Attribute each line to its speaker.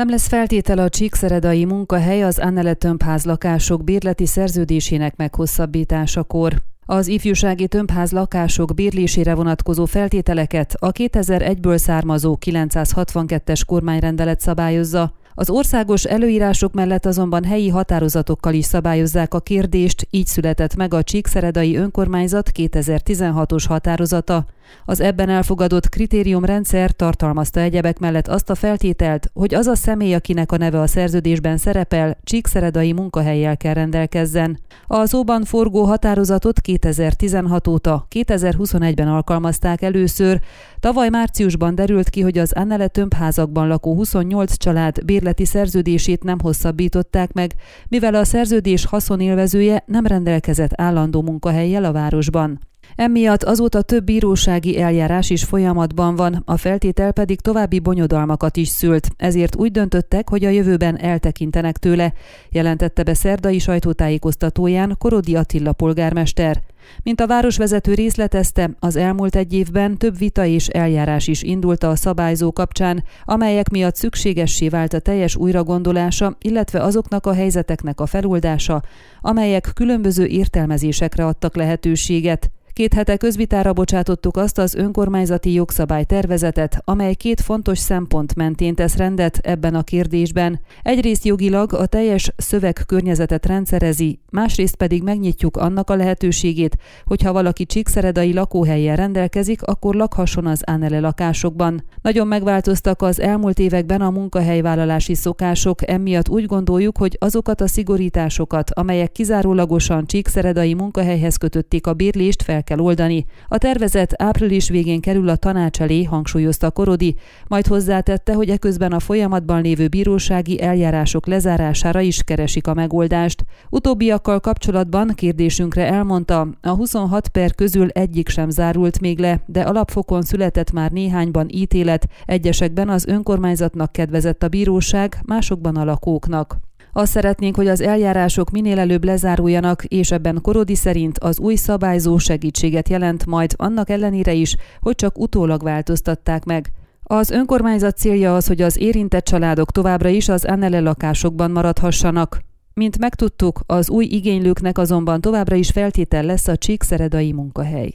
Speaker 1: Nem lesz feltétel a csíkszeredai munkahely az Annele tömbház lakások bérleti szerződésének meghosszabbításakor. Az ifjúsági tömbház lakások bérlésére vonatkozó feltételeket a 2001-ből származó 962-es kormányrendelet szabályozza, az országos előírások mellett azonban helyi határozatokkal is szabályozzák a kérdést, így született meg a Csíkszeredai Önkormányzat 2016-os határozata. Az ebben elfogadott kritériumrendszer tartalmazta egyebek mellett azt a feltételt, hogy az a személy, akinek a neve a szerződésben szerepel, csíkszeredai munkahelyjel kell rendelkezzen. A szóban forgó határozatot 2016 óta, 2021-ben alkalmazták először. Tavaly márciusban derült ki, hogy az Annele tömbházakban lakó 28 család bérleti szerződését nem hosszabbították meg, mivel a szerződés haszonélvezője nem rendelkezett állandó munkahelyjel a városban. Emiatt azóta több bírósági eljárás is folyamatban van, a feltétel pedig további bonyodalmakat is szült, ezért úgy döntöttek, hogy a jövőben eltekintenek tőle, jelentette be szerdai sajtótájékoztatóján Korodi Attila polgármester. Mint a városvezető részletezte, az elmúlt egy évben több vita és eljárás is indult a szabályzó kapcsán, amelyek miatt szükségessé vált a teljes újragondolása, illetve azoknak a helyzeteknek a feloldása, amelyek különböző értelmezésekre adtak lehetőséget. Két hete közvitára bocsátottuk azt az önkormányzati jogszabály tervezetet, amely két fontos szempont mentén tesz rendet ebben a kérdésben. Egyrészt jogilag a teljes szövegkörnyezetet rendszerezi, másrészt pedig megnyitjuk annak a lehetőségét, hogy ha valaki csíkszeredai lakóhelyen rendelkezik, akkor lakhasson az Ánele lakásokban. Nagyon megváltoztak az elmúlt években a munkahelyvállalási szokások, emiatt úgy gondoljuk, hogy azokat a szigorításokat, amelyek kizárólagosan csíkszeredai munkahelyhez kötötték a bérlést fel kell oldani. A tervezet április végén kerül a tanács elé, hangsúlyozta Korodi, majd hozzátette, hogy eközben a folyamatban lévő bírósági eljárások lezárására is keresik a megoldást. Utóbbiakkal kapcsolatban kérdésünkre elmondta, a 26 per közül egyik sem zárult még le, de alapfokon született már néhányban ítélet, egyesekben az önkormányzatnak kedvezett a bíróság, másokban a lakóknak. Azt szeretnénk, hogy az eljárások minél előbb lezáruljanak, és ebben Korodi szerint az új szabályzó segítséget jelent majd annak ellenére is, hogy csak utólag változtatták meg. Az önkormányzat célja az, hogy az érintett családok továbbra is az Annele lakásokban maradhassanak. Mint megtudtuk, az új igénylőknek azonban továbbra is feltétel lesz a csíkszeredai munkahely.